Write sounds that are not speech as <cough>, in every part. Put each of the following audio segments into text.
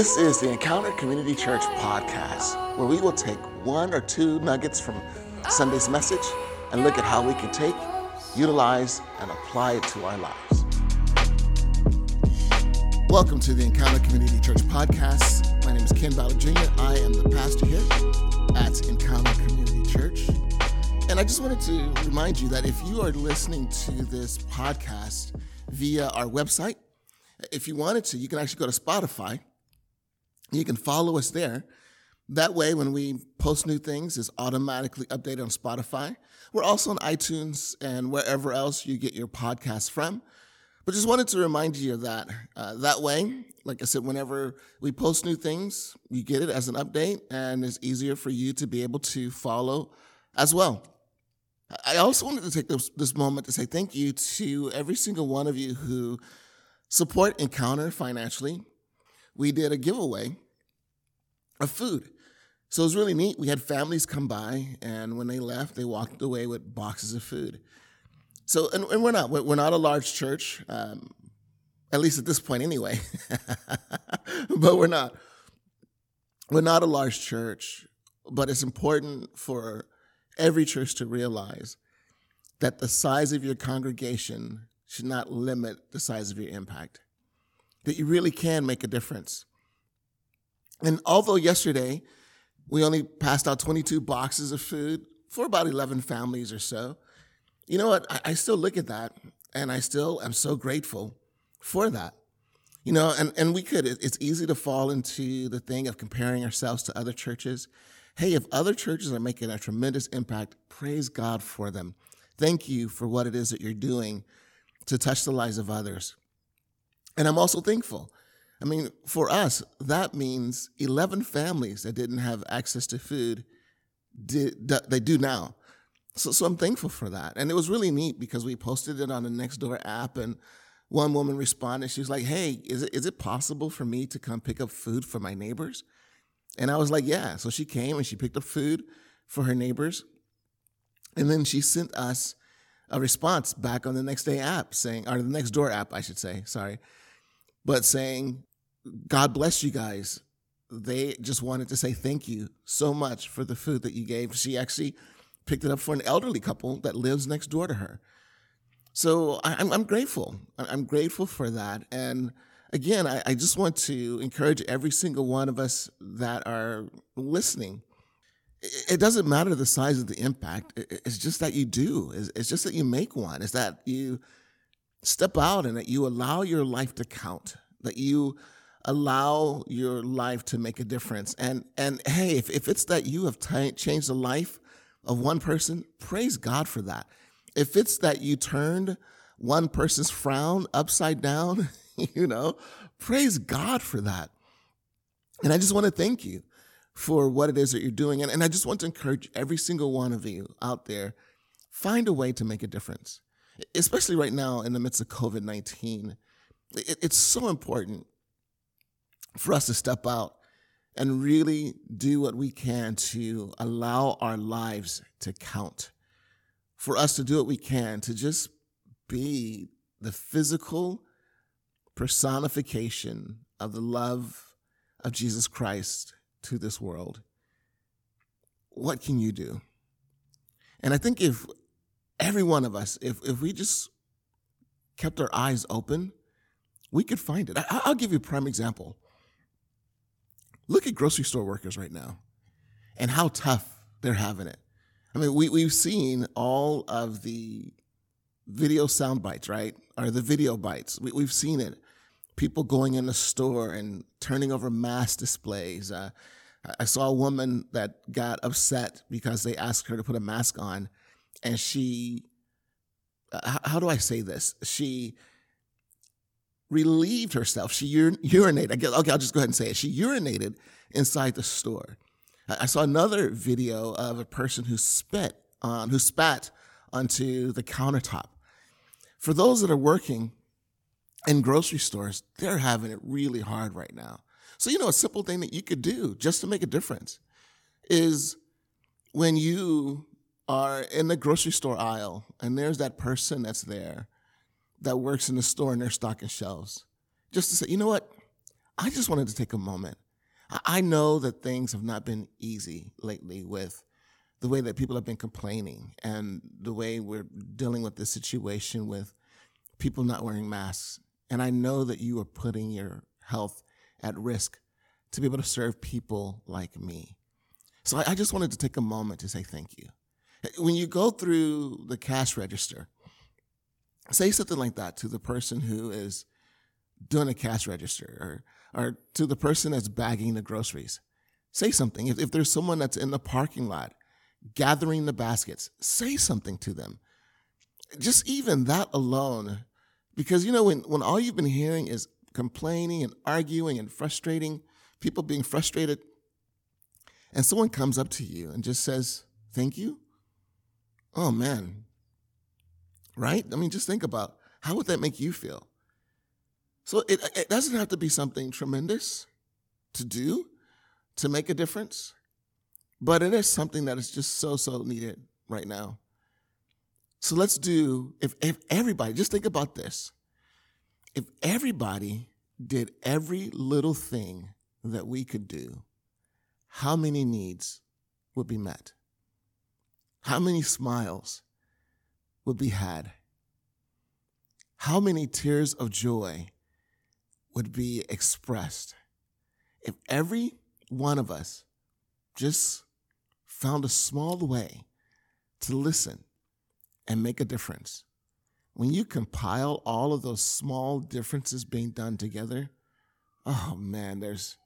This is the Encounter Community Church podcast, where we will take one or two nuggets from Sunday's message and look at how we can take, utilize, and apply it to our lives. Welcome to the Encounter Community Church podcast. My name is Ken Ballard Jr. I am the pastor here at Encounter Community Church. And I just wanted to remind you that if you are listening to this podcast via our website, if you wanted to, you can actually go to Spotify you can follow us there. That way, when we post new things, it's automatically updated on Spotify. We're also on iTunes and wherever else you get your podcasts from. But just wanted to remind you of that. Uh, that way, like I said, whenever we post new things, you get it as an update, and it's easier for you to be able to follow as well. I also wanted to take this, this moment to say thank you to every single one of you who support Encounter financially we did a giveaway of food. So it was really neat. We had families come by, and when they left, they walked away with boxes of food. So, and, and we're not we're not a large church, um, at least at this point, anyway. <laughs> but we're not we're not a large church. But it's important for every church to realize that the size of your congregation should not limit the size of your impact that you really can make a difference. And although yesterday we only passed out 22 boxes of food for about 11 families or so, you know what? I, I still look at that and I still am so grateful for that. You know, and, and we could, it's easy to fall into the thing of comparing ourselves to other churches. Hey, if other churches are making a tremendous impact, praise God for them. Thank you for what it is that you're doing to touch the lives of others. And I'm also thankful. I mean, for us, that means 11 families that didn't have access to food, did, they do now. So, so I'm thankful for that. And it was really neat because we posted it on the Nextdoor app and one woman responded. She was like, Hey, is it, is it possible for me to come pick up food for my neighbors? And I was like, Yeah. So she came and she picked up food for her neighbors. And then she sent us a response back on the next day app saying, or the Nextdoor app, I should say, sorry, but saying, God bless you guys. They just wanted to say thank you so much for the food that you gave. She actually picked it up for an elderly couple that lives next door to her. So I'm, I'm grateful. I'm grateful for that. And again, I, I just want to encourage every single one of us that are listening. It doesn't matter the size of the impact. It's just that you do. It's just that you make one. It's that you step out and that you allow your life to count, that you allow your life to make a difference. And and hey, if, if it's that you have t- changed the life of one person, praise God for that. If it's that you turned one person's frown upside down, <laughs> you know, praise God for that. And I just want to thank you for what it is that you're doing. And, and I just want to encourage every single one of you out there, find a way to make a difference especially right now in the midst of COVID 19, it, it's so important for us to step out and really do what we can to allow our lives to count. For us to do what we can to just be the physical personification of the love of Jesus Christ to this world. What can you do? And I think if every one of us, if, if we just kept our eyes open, we could find it. I, will give you a prime example. Look at grocery store workers right now and how tough they're having it. I mean, we, we've seen all of the video sound bites, right? Or the video bites. We, we've seen it. People going in the store and turning over mask displays. Uh, I saw a woman that got upset because they asked her to put a mask on and she uh, how do I say this? She relieved herself. She ur- urinated. I guess, okay, I'll just go ahead and say it. She urinated inside the store. I saw another video of a person who spit on, who spat onto the countertop. For those that are working in grocery stores, they're having it really hard right now. So, you know, a simple thing that you could do just to make a difference is when you are in the grocery store aisle and there's that person that's there that works in the store and they're stocking shelves. Just to say, you know what? I just wanted to take a moment. I know that things have not been easy lately with the way that people have been complaining and the way we're dealing with this situation with people not wearing masks. And I know that you are putting your health at risk to be able to serve people like me. So I, just wanted to take a moment to say thank you. When you go through the cash register, say something like that to the person who is doing a cash register or, or to the person that's bagging the groceries. Say something. If, if there's someone that's in the parking lot gathering the baskets, say something to them. Just even that alone, because you know, when, when all you've been hearing is complaining and arguing and frustrating, people being frustrated, and someone comes up to you and just says, Thank you. Oh man. Right? I mean, just think about how would that make you feel? So it, it doesn't have to be something tremendous to do to make a difference, but it is something that is just so, so needed right now. So let's do, if, if everybody, just think about this. If everybody did every little thing that we could do, how many needs would be met? How many smiles would be had? How many tears of joy would be expressed if every one of us just found a small way to listen and make a difference? When you compile all of those small differences being done together, oh man, there's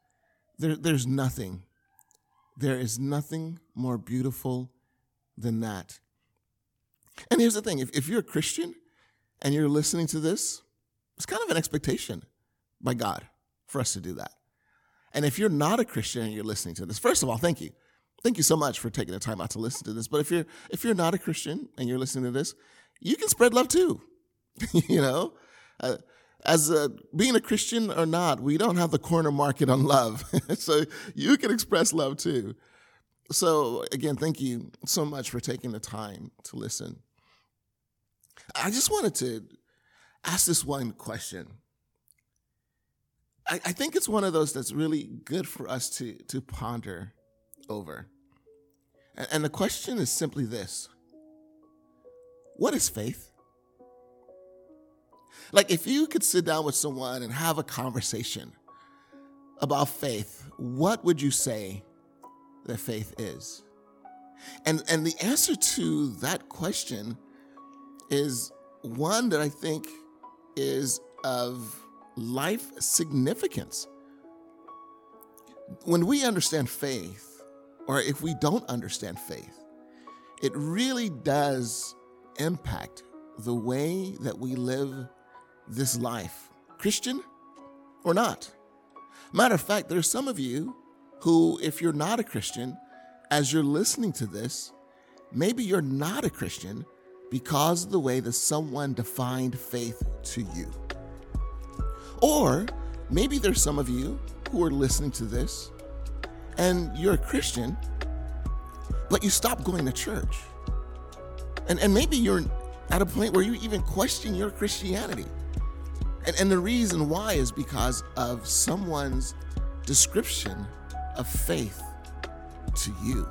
there, there's nothing. There is nothing more beautiful than that. And here's the thing if, if you're a Christian and you're listening to this, it's kind of an expectation by God for us to do that. And if you're not a Christian and you're listening to this, first of all, thank you. Thank you so much for taking the time out to listen to this. But if you're if you're not a Christian and you're listening to this, you can spread love too. <laughs> you know, uh, as a, being a Christian or not, we don't have the corner market on love. <laughs> so you can express love too. So, again, thank you so much for taking the time to listen. I just wanted to ask this one question. I, I think it's one of those that's really good for us to, to ponder over. And, and the question is simply this What is faith? Like, if you could sit down with someone and have a conversation about faith, what would you say that faith is? And, and the answer to that question is one that I think is of life significance. When we understand faith, or if we don't understand faith, it really does impact the way that we live this life, Christian or not. Matter of fact, there's some of you who, if you're not a Christian, as you're listening to this, maybe you're not a Christian because of the way that someone defined faith to you. Or maybe there's some of you who are listening to this and you're a Christian, but you stopped going to church. And, and maybe you're at a point where you even question your Christianity. And, and the reason why is because of someone's description of faith to you.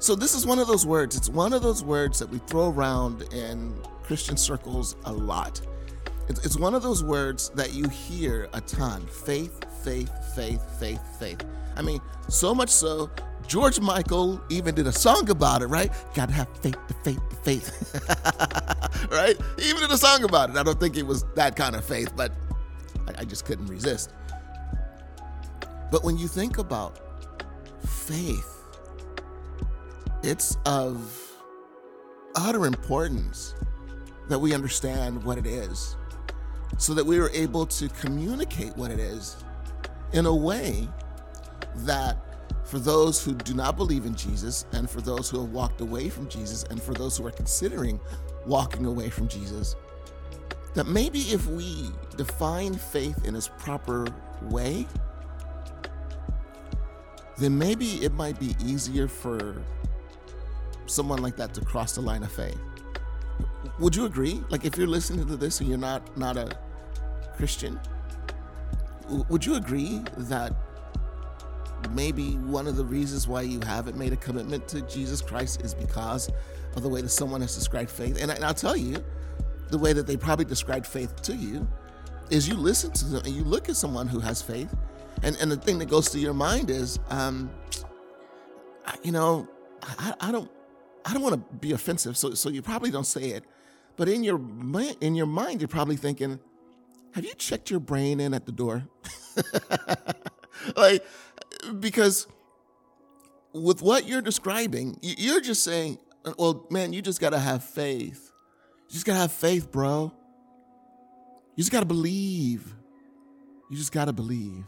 So, this is one of those words. It's one of those words that we throw around in Christian circles a lot. It's, one of those words that you hear a ton faith, faith, faith, faith, faith. I mean, so much so, George Michael even did a song about it, right? Gotta have faith, the faith, the faith. <laughs> right? Even did a song about it. I don't think it was that kind of faith, but I just couldn't resist. But when you think about faith, it's of utter importance that we understand what it is so that we are able to communicate what it is in a way that for those who do not believe in Jesus and for those who have walked away from Jesus and for those who are considering walking away from Jesus, that maybe if we define faith in its proper way, then maybe it might be easier for someone like that to cross the line of faith. Would you agree? Like if you're listening to this and you're not not a Christian, would you agree that maybe one of the reasons why you haven't made a commitment to Jesus Christ is because of the way that someone has described faith? And, I, will tell you, the way that they probably described faith to you is you listen to them and you look at someone who has faith, and, and the thing that goes to your mind is, um, you know, I, I don't, I don't want to be offensive, so so you probably don't say it, but in your in your mind, you're probably thinking, have you checked your brain in at the door? <laughs> like, because with what you're describing, you're just saying, well, man, you just got to have faith. You just got to have faith, bro. You just got to believe. You just got to believe.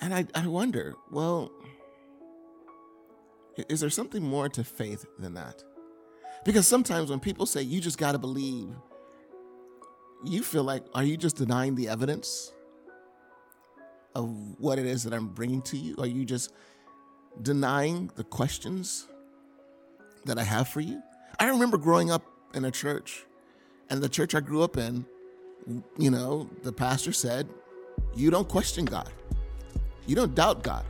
And I, I wonder, well, is there something more to faith than that? Because sometimes when people say you just got to believe, you feel like, are you just denying the evidence of what it is that I'm bringing to you? Are you just denying the questions that I have for you? I remember growing up in a church, and the church I grew up in, you know, the pastor said, You don't question God, you don't doubt God.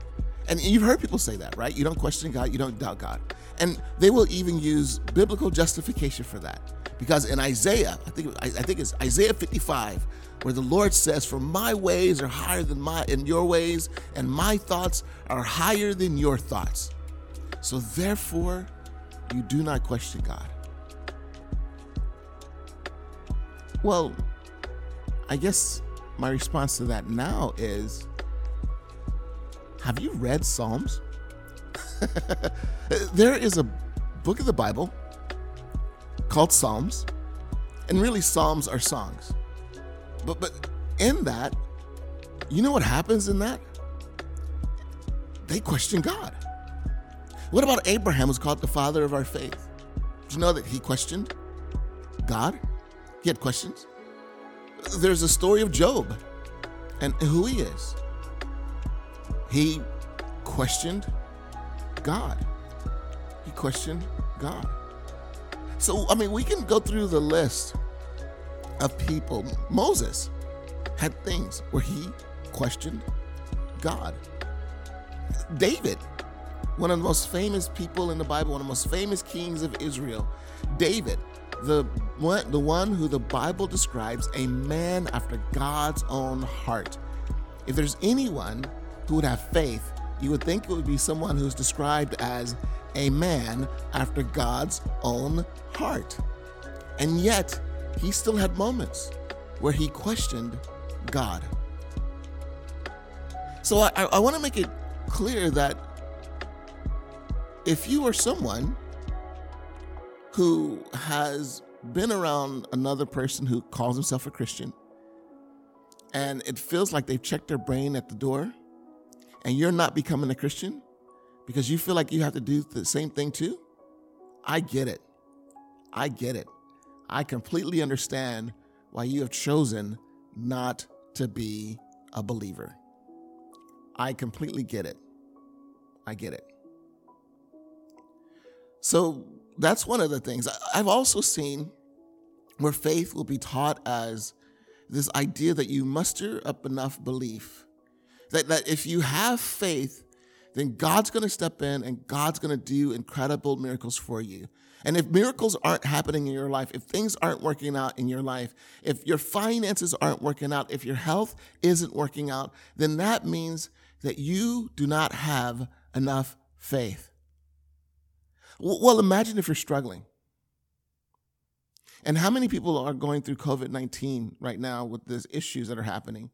And you've heard people say that, right? You don't question God, you don't doubt God. And they will even use biblical justification for that. Because in Isaiah, I think I think it's Isaiah 55, where the Lord says, "For my ways are higher than my in your ways, and my thoughts are higher than your thoughts." So therefore, you do not question God. Well, I guess my response to that now is have you read Psalms? <laughs> there is a book of the Bible called Psalms, and really Psalms are songs. But but in that, you know what happens in that? They question God. What about Abraham, who's called the father of our faith? Did you know that he questioned God? He had questions. There's a story of Job and who he is. He questioned God. He questioned God. So, I mean, we can go through the list of people. Moses had things where he questioned God. David, one of the most famous people in the Bible, one of the most famous kings of Israel, David, the one, the one who the Bible describes a man after God's own heart. If there's anyone who would have faith, you would think it would be someone who's described as a man after God's own heart. And yet, he still had moments where he questioned God. So I, I want to make it clear that if you are someone who has been around another person who calls himself a Christian, and it feels like they've checked their brain at the door, and you're not becoming a Christian, because you feel like you have to do the same thing too, I get it. I get it. I completely understand why you have chosen not to be a believer. I completely get it. I get it. So that's one of the things. I've also seen where faith will be taught as this idea that you muster up enough belief that, that if you have faith, then God's going to step in and God's going to do incredible miracles for you. And if miracles aren't happening in your life, if things aren't working out in your life, if your finances aren't working out, if your health isn't working out, then that means that you do not have enough faith. Well, imagine if you're struggling. And how many people are going through COVID 19 right now with these issues that are happening?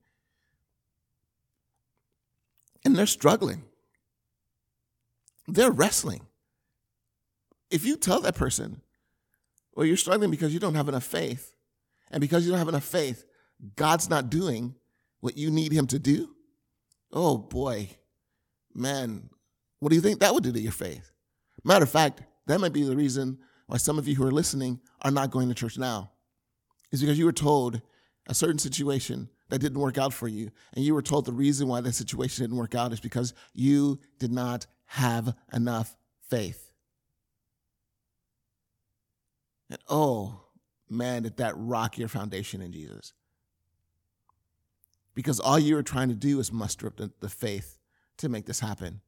And they're struggling they're wrestling. If you tell that person, well, you're struggling because you don't have enough faith, and because you don't have enough faith, God's not doing what you need Him to do, oh boy, man, what do you think that would do to your faith? Matter of fact, that might be the reason why some of you who are listening are not going to church now, is because you were told a certain situation that didn't work out for you, and you were told the reason why that situation didn't work out is because you did not have enough faith. And oh, man, did that rock your foundation in Jesus. because all you were trying to do is muster up the, the faith to make this happen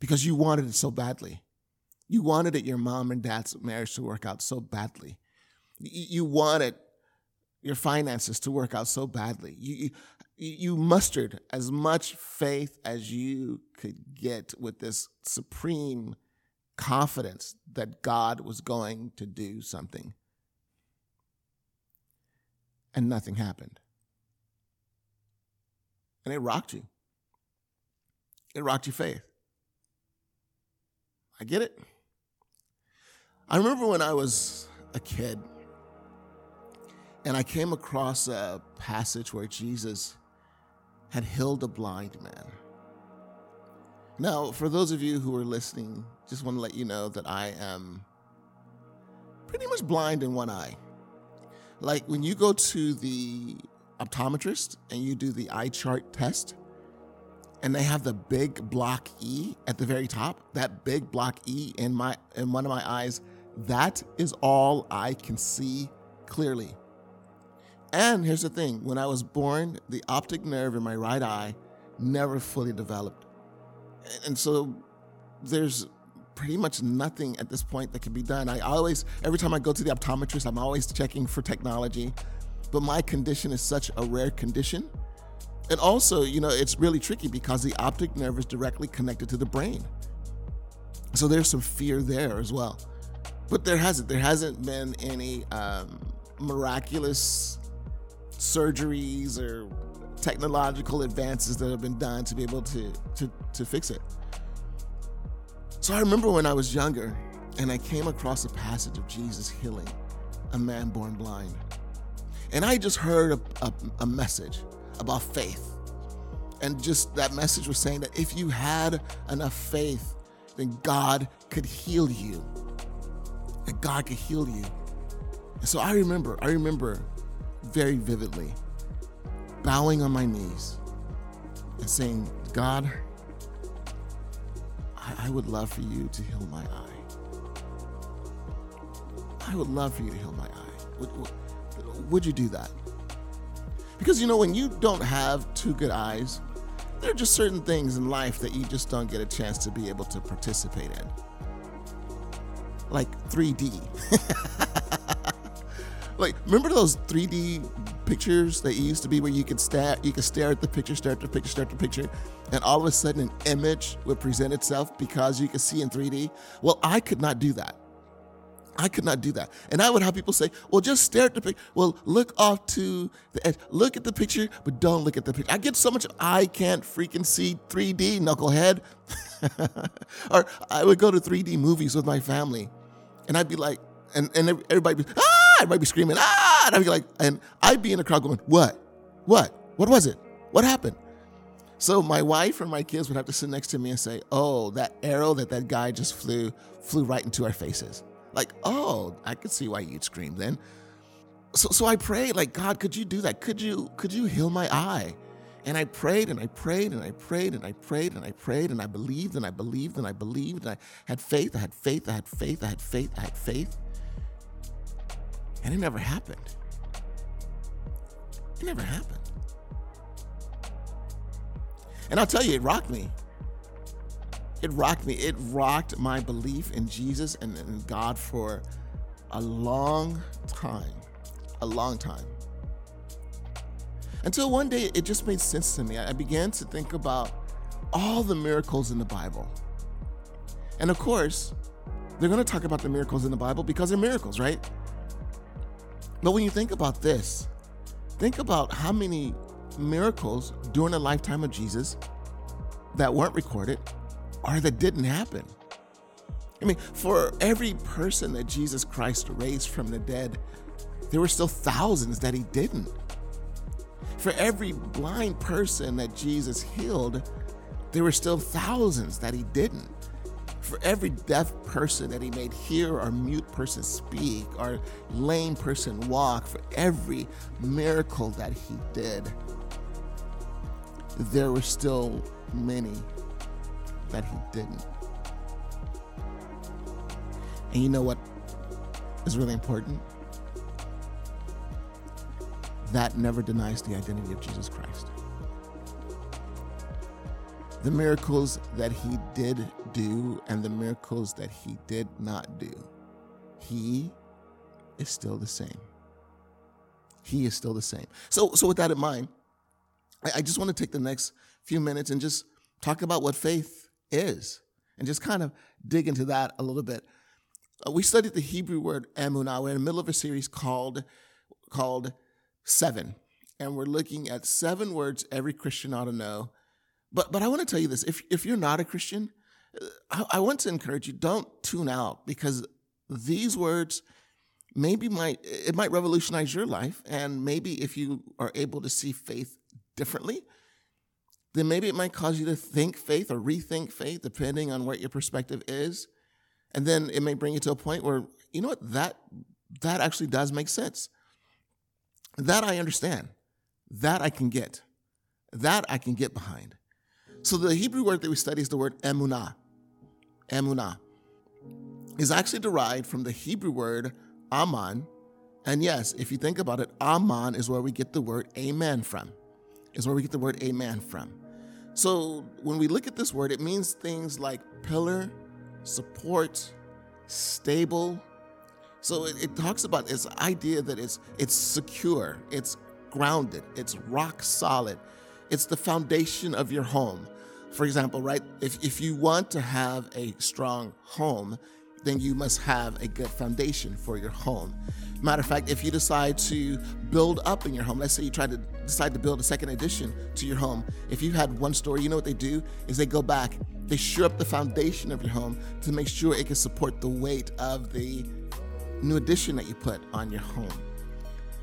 because you wanted it so badly. You wanted it, your mom and dad's marriage to work out so badly. You wanted your finances to work out so badly. You, you, you mustered as much faith as you could get with this supreme confidence that God was going to do something. And nothing happened. And it rocked you. It rocked your faith. I get it. I remember when I was a kid and I came across a passage where Jesus had healed a blind man. Now, for those of you who are listening, just want to let you know that I am pretty much blind in one eye. Like when you go to the optometrist and you do the eye chart test, and they have the big block E at the very top, that big block E in my in one of my eyes, that is all I can see clearly. And here's the thing when I was born, the optic nerve in my right eye never fully developed. And so there's pretty much nothing at this point that can be done. I always, every time I go to the optometrist, I'm always checking for technology. But my condition is such a rare condition. And also, you know, it's really tricky because the optic nerve is directly connected to the brain. So there's some fear there as well. But there hasn't. There hasn't been any um, miraculous surgeries or technological advances that have been done to be able to, to, to fix it. So I remember when I was younger and I came across a passage of Jesus healing a man born blind. And I just heard a, a, a message about faith. And just that message was saying that if you had enough faith, then God could heal you. That God could heal you. And so I remember, I remember very vividly, bowing on my knees and saying, God, I, I would love for you to heal my eye. I would love for you to heal my eye. Would, would, would you do that? Because you know, when you don't have two good eyes, there are just certain things in life that you just don't get a chance to be able to participate in. Like 3D. <laughs> like remember those 3D pictures that used to be where you could stare you could stare at the picture, stare at the picture, stare at the picture, and all of a sudden an image would present itself because you could see in 3D? Well, I could not do that. I could not do that. And I would have people say, well, just stare at the picture. Well, look off to the edge. Look at the picture, but don't look at the picture. I get so much, I can't freaking see 3D, knucklehead. <laughs> or I would go to 3D movies with my family, and I'd be like, and, and everybody be, ah! Everybody be screaming, ah! And I'd be like, and I'd be in the crowd going, what? What? What was it? What happened? So my wife and my kids would have to sit next to me and say, oh, that arrow that that guy just flew, flew right into our faces. Like, oh, I could see why you'd scream then. So, so I prayed, like, God, could you do that? Could you, could you heal my eye? And I prayed and I prayed and I prayed and I prayed and I prayed and I believed and I believed and I believed and I had faith, I had faith, I had faith, I had faith, I had faith. And it never happened. It never happened. And I'll tell you, it rocked me. It rocked me. It rocked my belief in Jesus and in God for a long time. A long time. Until one day it just made sense to me. I began to think about all the miracles in the Bible. And of course, they're going to talk about the miracles in the Bible because they're miracles, right? But when you think about this, think about how many miracles during the lifetime of Jesus that weren't recorded or that didn't happen. I mean, for every person that Jesus Christ raised from the dead, there were still thousands that he didn't. For every blind person that Jesus healed, there were still thousands that he didn't. For every deaf person that he made hear or mute person speak or lame person walk, for every miracle that he did, there were still many that he didn't. And you know what is really important? That never denies the identity of Jesus Christ. The miracles that he did do and the miracles that he did not do, he is still the same. He is still the same. So, so with that in mind, I, I just want to take the next few minutes and just talk about what faith is and just kind of dig into that a little bit. Uh, we studied the Hebrew word emunah. We're in the middle of a series called called Seven, and we're looking at seven words every Christian ought to know. But but I want to tell you this: if if you're not a Christian, uh, I, I want to encourage you don't tune out because these words maybe might it might revolutionize your life, and maybe if you are able to see faith differently, then maybe it might cause you to think faith or rethink faith, depending on what your perspective is. And then it may bring you to a point where, you know what, that that actually does make sense. That I understand. That I can get. That I can get behind. So the Hebrew word that we study is the word emunah. Emunah is actually derived from the Hebrew word aman. And yes, if you think about it, aman is where we get the word amen from. Is where we get the word amen from. So when we look at this word, it means things like pillar, support, stable. So it, it talks about this idea that it's it's secure, it's grounded, it's rock solid. It's the foundation of your home. For example, right? If, if you want to have a strong home, then you must have a good foundation for your home. Matter of fact, if you decide to build up in your home, let's say you try to decide to build a second addition to your home, if you had one story, you know what they do is they go back, they shore up the foundation of your home to make sure it can support the weight of the new addition that you put on your home.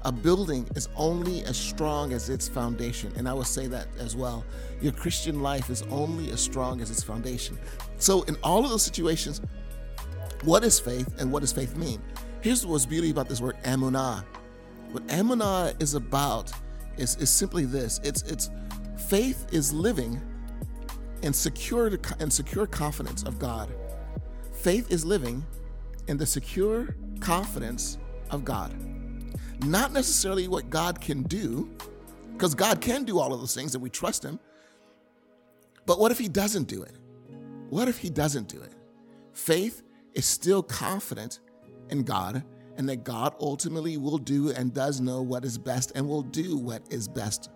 A building is only as strong as its foundation. And I will say that as well. Your Christian life is only as strong as its foundation. So, in all of those situations, what is faith and what does faith mean? Here's what's beauty about this word emunah. What emunah is about is, is simply this it's, it's faith is living in secure, in secure confidence of God. Faith is living in the secure confidence of God. Not necessarily what God can do, because God can do all of those things and we trust Him. But what if He doesn't do it? What if He doesn't do it? Faith is still confident in God and that God ultimately will do and does know what is best and will do what is best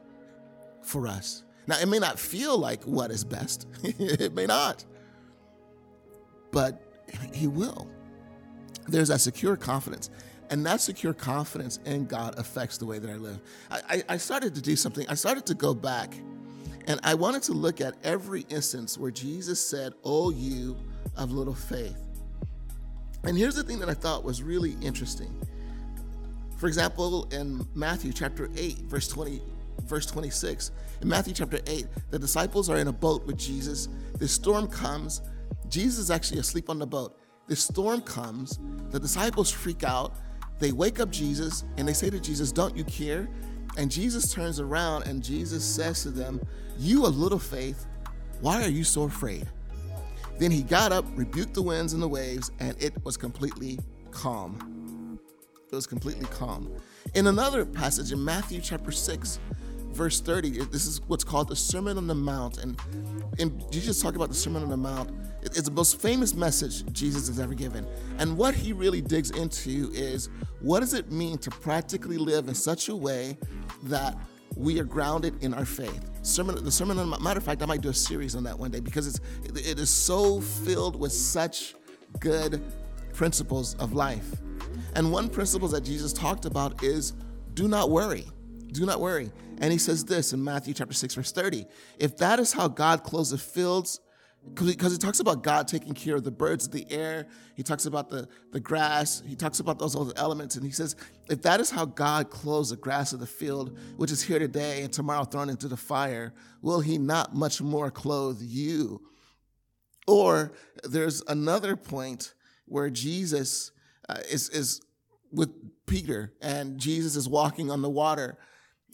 for us. Now, it may not feel like what is best, <laughs> it may not, but He will. There's that secure confidence. And that secure confidence in God affects the way that I live. I, I, started to do something, I started to go back and I wanted to look at every instance where Jesus said, Oh, you of little faith. And here's the thing that I thought was really interesting. For example, in Matthew chapter 8, verse 20, verse 26, in Matthew chapter 8, the disciples are in a boat with Jesus. The storm comes. Jesus is actually asleep on the boat. The storm comes. The disciples freak out. They wake up Jesus and they say to Jesus, Don't you care? And Jesus turns around and Jesus says to them, You of little faith, why are you so afraid? Then he got up, rebuked the winds and the waves, and it was completely calm. It was completely calm. In another passage in Matthew chapter 6, verse 30, this is what's called the Sermon on the Mount. And, and Jesus talked about the Sermon on the Mount. It's the most famous message Jesus has ever given. And what he really digs into is what does it mean to practically live in such a way that we are grounded in our faith. Sermon, the sermon. On, the matter of fact, I might do a series on that one day because it's it is so filled with such good principles of life. And one principle that Jesus talked about is do not worry. Do not worry. And he says this in Matthew chapter 6, verse 30. If that is how God clothes the fields because he talks about God taking care of the birds of the air. He talks about the, the grass. He talks about those other elements. And he says, if that is how God clothes the grass of the field, which is here today and tomorrow thrown into the fire, will he not much more clothe you? Or there's another point where Jesus uh, is, is with Peter and Jesus is walking on the water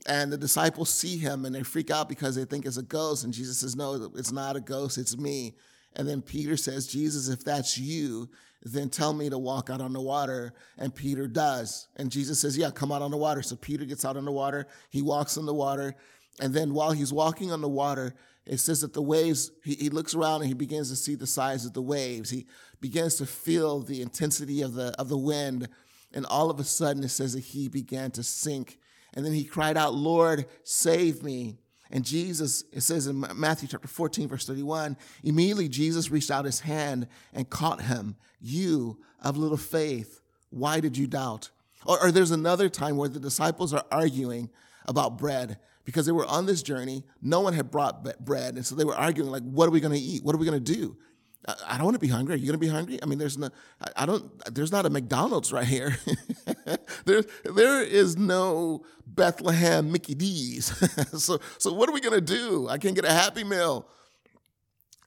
and the disciples see him and they freak out because they think it's a ghost. And Jesus says, No, it's not a ghost, it's me. And then Peter says, Jesus, if that's you, then tell me to walk out on the water. And Peter does. And Jesus says, Yeah, come out on the water. So Peter gets out on the water. He walks on the water. And then while he's walking on the water, it says that the waves, he, he looks around and he begins to see the size of the waves. He begins to feel the intensity of the, of the wind. And all of a sudden, it says that he began to sink. And then he cried out, Lord, save me. And Jesus, it says in Matthew chapter 14, verse 31, immediately Jesus reached out his hand and caught him. You of little faith, why did you doubt? Or, or there's another time where the disciples are arguing about bread because they were on this journey. No one had brought bread. And so they were arguing, like, what are we going to eat? What are we going to do? I don't want to be hungry. Are you going to be hungry? I mean, there's no, I don't, there's not a McDonald's right here. <laughs> there, there is no Bethlehem Mickey D's. <laughs> so, so what are we going to do? I can't get a Happy Meal.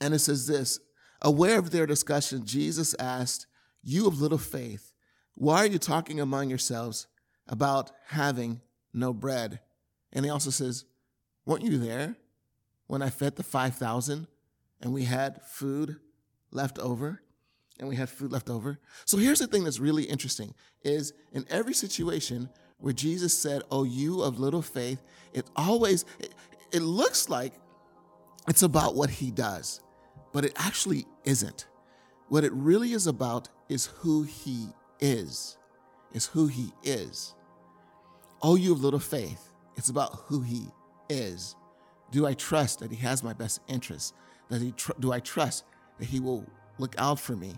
And it says this, aware of their discussion, Jesus asked, you of little faith, why are you talking among yourselves about having no bread? And he also says, Weren't you there when I fed the 5,000 and we had food left over? And we had food left over. So here's the thing that's really interesting is in every situation where Jesus said, Oh, you of little faith, it always, it, it looks like it's about what he does, but it actually isn't. What it really is about is who he is, is who he is. Oh, you of little faith. It's about who he is. Do I trust that he has my best interests? That he tr- do I trust that he will look out for me?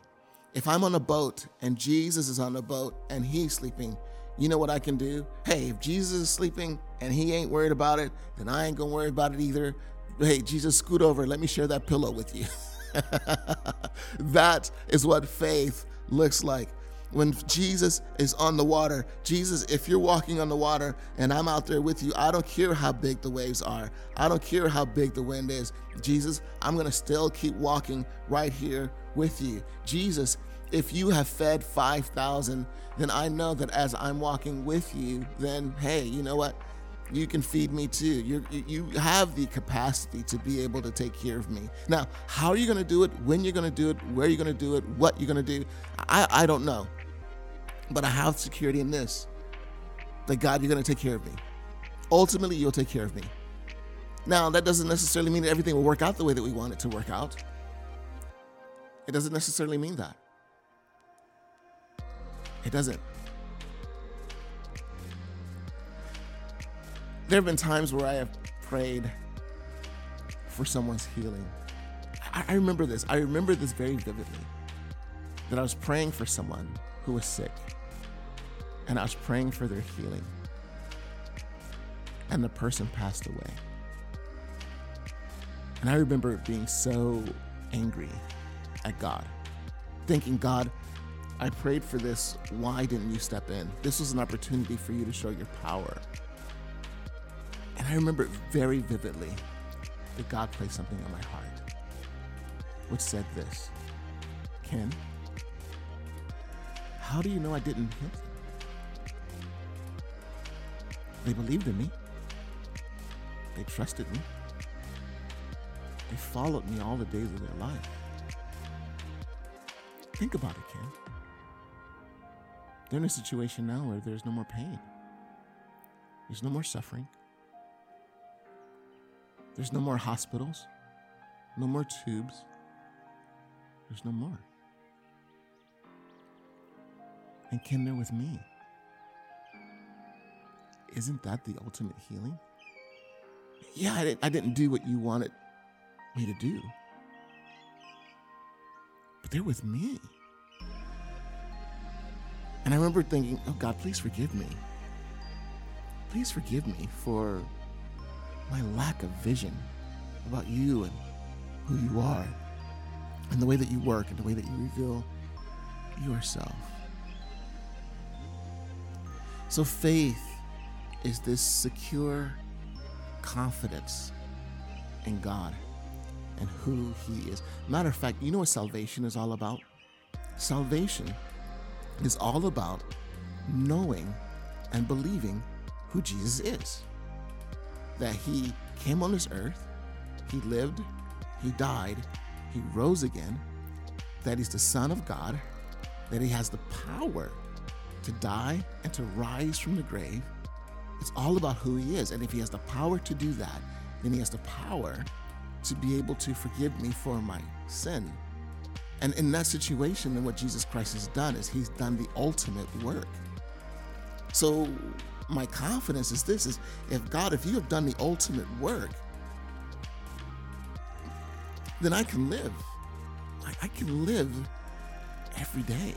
If I'm on a boat and Jesus is on the boat and he's sleeping, you know what I can do? Hey, if Jesus is sleeping and he ain't worried about it, then I ain't gonna worry about it either. Hey, Jesus, scoot over. Let me share that pillow with you. <laughs> that is what faith looks like when Jesus is on the water. Jesus, if you're walking on the water and I'm out there with you, I don't care how big the waves are. I don't care how big the wind is. Jesus, I'm going to still keep walking right here with you. Jesus, if you have fed 5,000, then I know that as I'm walking with you, then hey, you know what? you can feed me too. you you have the capacity to be able to take care of me. Now, how are you going to do it? When you're going to do it? Where you're going to do it? What you're going to do? I, I don't know. But I have security in this that God, you're going to take care of me. Ultimately, you'll take care of me. Now, that doesn't necessarily mean that everything will work out the way that we want it to work out. It doesn't necessarily mean that. It doesn't. There have been times where I have prayed for someone's healing. I, I remember this. I remember this very vividly. That I was praying for someone who was sick and I was praying for their healing. And the person passed away. And I remember being so angry at God, thinking, God, I prayed for this. Why didn't you step in? This was an opportunity for you to show your power. And I remember very vividly that God placed something on my heart, which said this Ken, how do you know I didn't? They believed in me. They trusted me. They followed me all the days of their life. Think about it, Ken. They're in a situation now where there's no more pain. There's no more suffering. There's no more hospitals. No more tubes. There's no more. And Ken, they're with me. Isn't that the ultimate healing? Yeah, I didn't, I didn't do what you wanted me to do. But they're with me. And I remember thinking, oh God, please forgive me. Please forgive me for my lack of vision about you and who you are and the way that you work and the way that you reveal yourself. So, faith is this secure confidence in God and who He is. Matter of fact, you know what salvation is all about? Salvation is all about knowing and believing who Jesus is. That He came on this earth, He lived, He died, He rose again, that He's the Son of God, that He has the power to die and to rise from the grave it's all about who he is. And if he has the power to do that, then he has the power to be able to forgive me for my sin. And in that situation, then what Jesus Christ has done is he's done the ultimate work. So my confidence is this is if God, if you have done the ultimate work, then I can live. I, can live every day.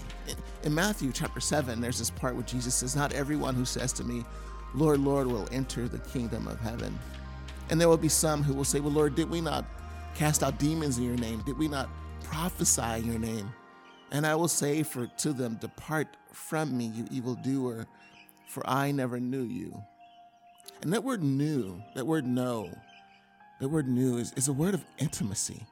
In Matthew chapter 7, there's this part where Jesus says, Not everyone who says to me, Lord, Lord, will enter the kingdom of heaven. And there will be some who will say, Well, Lord, did we not cast out demons in your name? Did we not prophesy in your name. And I will say for to them, Depart from me, you evildoer, for I never knew you. And that word knew, that word know, that word knew is, is a word of intimacy.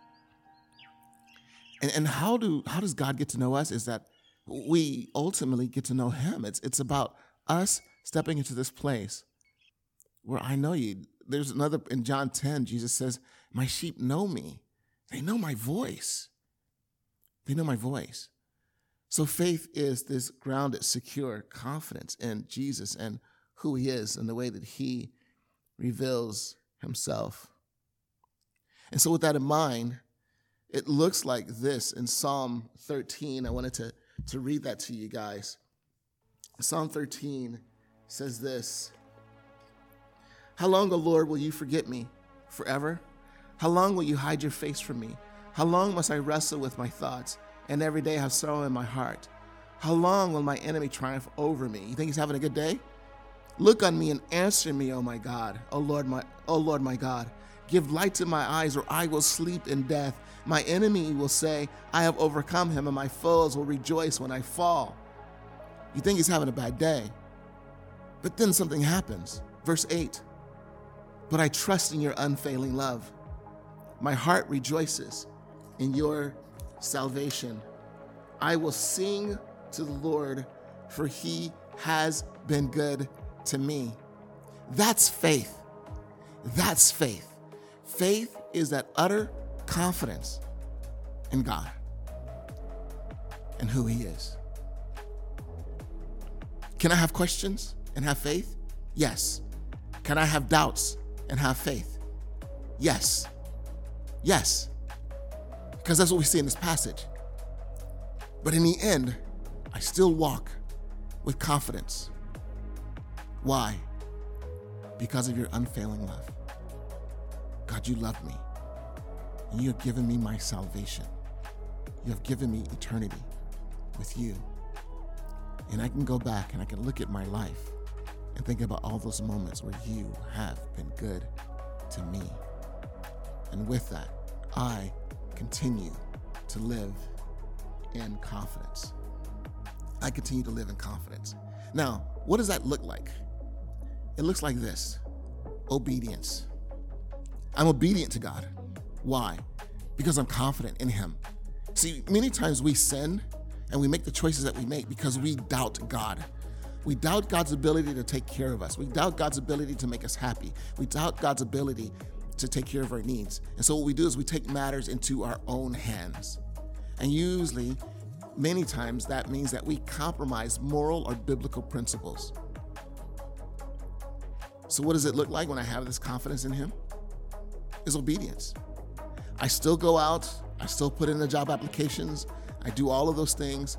And, and how do how does God get to know us? Is that we ultimately get to know him. It's it's about us stepping into this place where I know you. There's another in John 10, Jesus says, My sheep know me. They know my voice. They know my voice. So faith is this grounded, secure confidence in Jesus and who he is and the way that he reveals himself. And so, with that in mind, it looks like this in Psalm 13. I wanted to, to read that to you guys. Psalm 13 says this How long, O Lord, will you forget me? Forever? How long will you hide your face from me? How long must I wrestle with my thoughts and every day have sorrow in my heart? How long will my enemy triumph over me? You think he's having a good day? Look on me and answer me, O my God, O Lord, my oh Lord, my God. Give light to my eyes, or I will sleep in death. My enemy will say, I have overcome him, and my foes will rejoice when I fall. You think he's having a bad day. But then something happens. Verse 8 But I trust in your unfailing love. My heart rejoices in your salvation. I will sing to the Lord, for he has been good to me. That's faith. That's faith. Faith is that utter confidence in God and who he is. Can I have questions and have faith? Yes. Can I have doubts and have faith? Yes. Yes because that's what we see in this passage. But in the end, I still walk with confidence. Why? Because of your unfailing love. God, you love me. And you have given me my salvation. You have given me eternity with you. And I can go back and I can look at my life and think about all those moments where you have been good to me. And with that, I continue to live in confidence. I continue to live in confidence. Now, what does that look like? It looks like this obedience. I'm obedient to God. Why? Because I'm confident in Him. See, many times we sin and we make the choices that we make because we doubt God. We doubt God's ability to take care of us. We doubt God's ability to make us happy. We doubt God's ability to take care of our needs. And so what we do is we take matters into our own hands. And usually, many times, that means that we compromise moral or biblical principles. So, what does it look like when I have this confidence in Him? Is obedience. I still go out, I still put in the job applications, I do all of those things,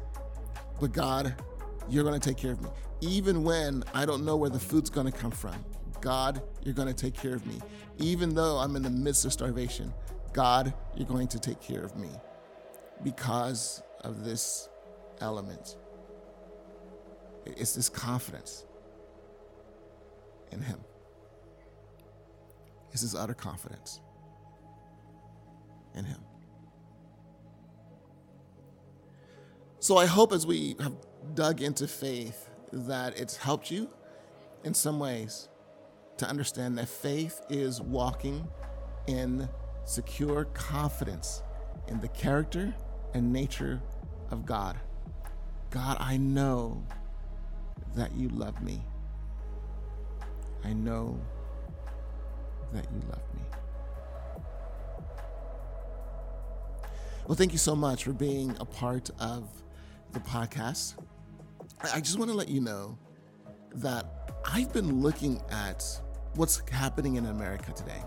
but God, you're gonna take care of me. Even when I don't know where the food's gonna come from, God, you're going to take care of me. Even though I'm in the midst of starvation, God, you're going to take care of me because of this element. It's this confidence in Him. It's this utter confidence in Him. So I hope as we have dug into faith that it's helped you in some ways to understand that faith is walking in secure confidence in the character and nature of God. God, I know that you love me. I know that you love me. Well, thank you so much for being a part of the podcast. I just want to let you know that I've been looking at what's happening in America today.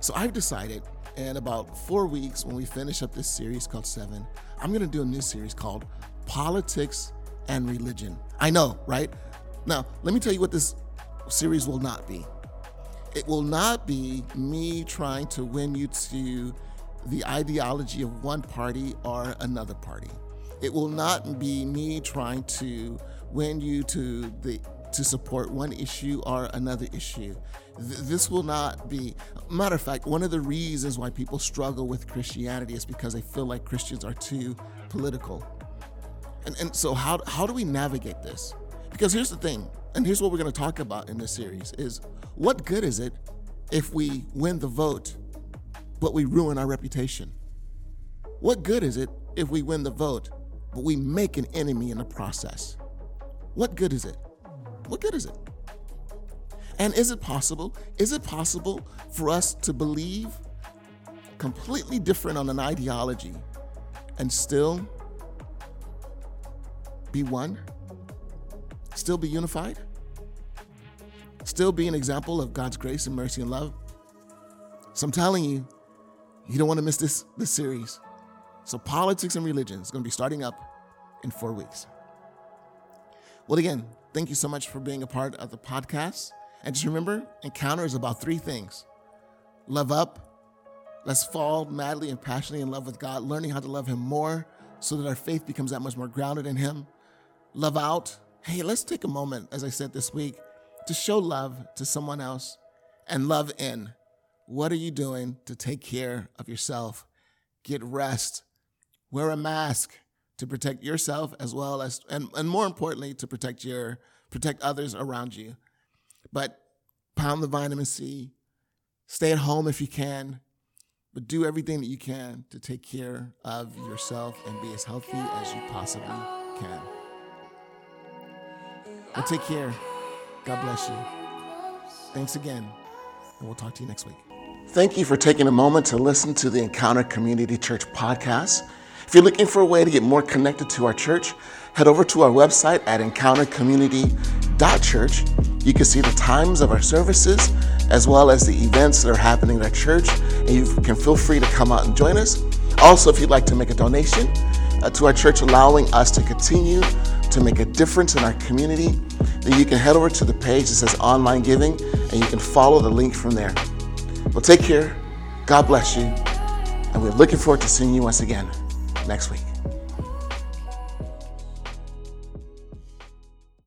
So I've decided in about four weeks, when we finish up this series called Seven, I'm going to do a new series called Politics and Religion. I know, right? Now, let me tell you what this series will not be. It will not be me trying to win you to the ideology of one party or another party. It will not be me trying to win you to the to support one issue or another issue. Th- this will not be. Matter of fact, one of the reasons why people struggle with Christianity is because they feel like Christians are too political. And, and so, how, how do we navigate this? Because here's the thing, and here's what we're going to talk about in this series: is what good is it if we win the vote, but we ruin our reputation? What good is it if we win the vote, but we make an enemy in the process? What good is it? What good is it? And is it possible? Is it possible for us to believe completely different on an ideology and still be one? Still be unified? Still be an example of God's grace and mercy and love? So I'm telling you, you don't want to miss this, this series. So, politics and religion is going to be starting up in four weeks. Well, again, thank you so much for being a part of the podcast. And just remember, encounter is about three things love up, let's fall madly and passionately in love with God, learning how to love Him more so that our faith becomes that much more grounded in Him. Love out, hey, let's take a moment, as I said this week, to show love to someone else. And love in, what are you doing to take care of yourself? Get rest, wear a mask to protect yourself as well as, and, and more importantly, to protect your protect others around you. But pound the vitamin C, stay at home if you can, but do everything that you can to take care of yourself and be as healthy as you possibly can. Well, take care. God bless you. Thanks again, and we'll talk to you next week. Thank you for taking a moment to listen to the Encounter Community Church podcast. If you're looking for a way to get more connected to our church, head over to our website at encountercommunity.church. You can see the times of our services as well as the events that are happening at our church, and you can feel free to come out and join us. Also, if you'd like to make a donation uh, to our church, allowing us to continue to make a difference in our community, then you can head over to the page that says online giving and you can follow the link from there. Well, take care. God bless you. And we're looking forward to seeing you once again next week.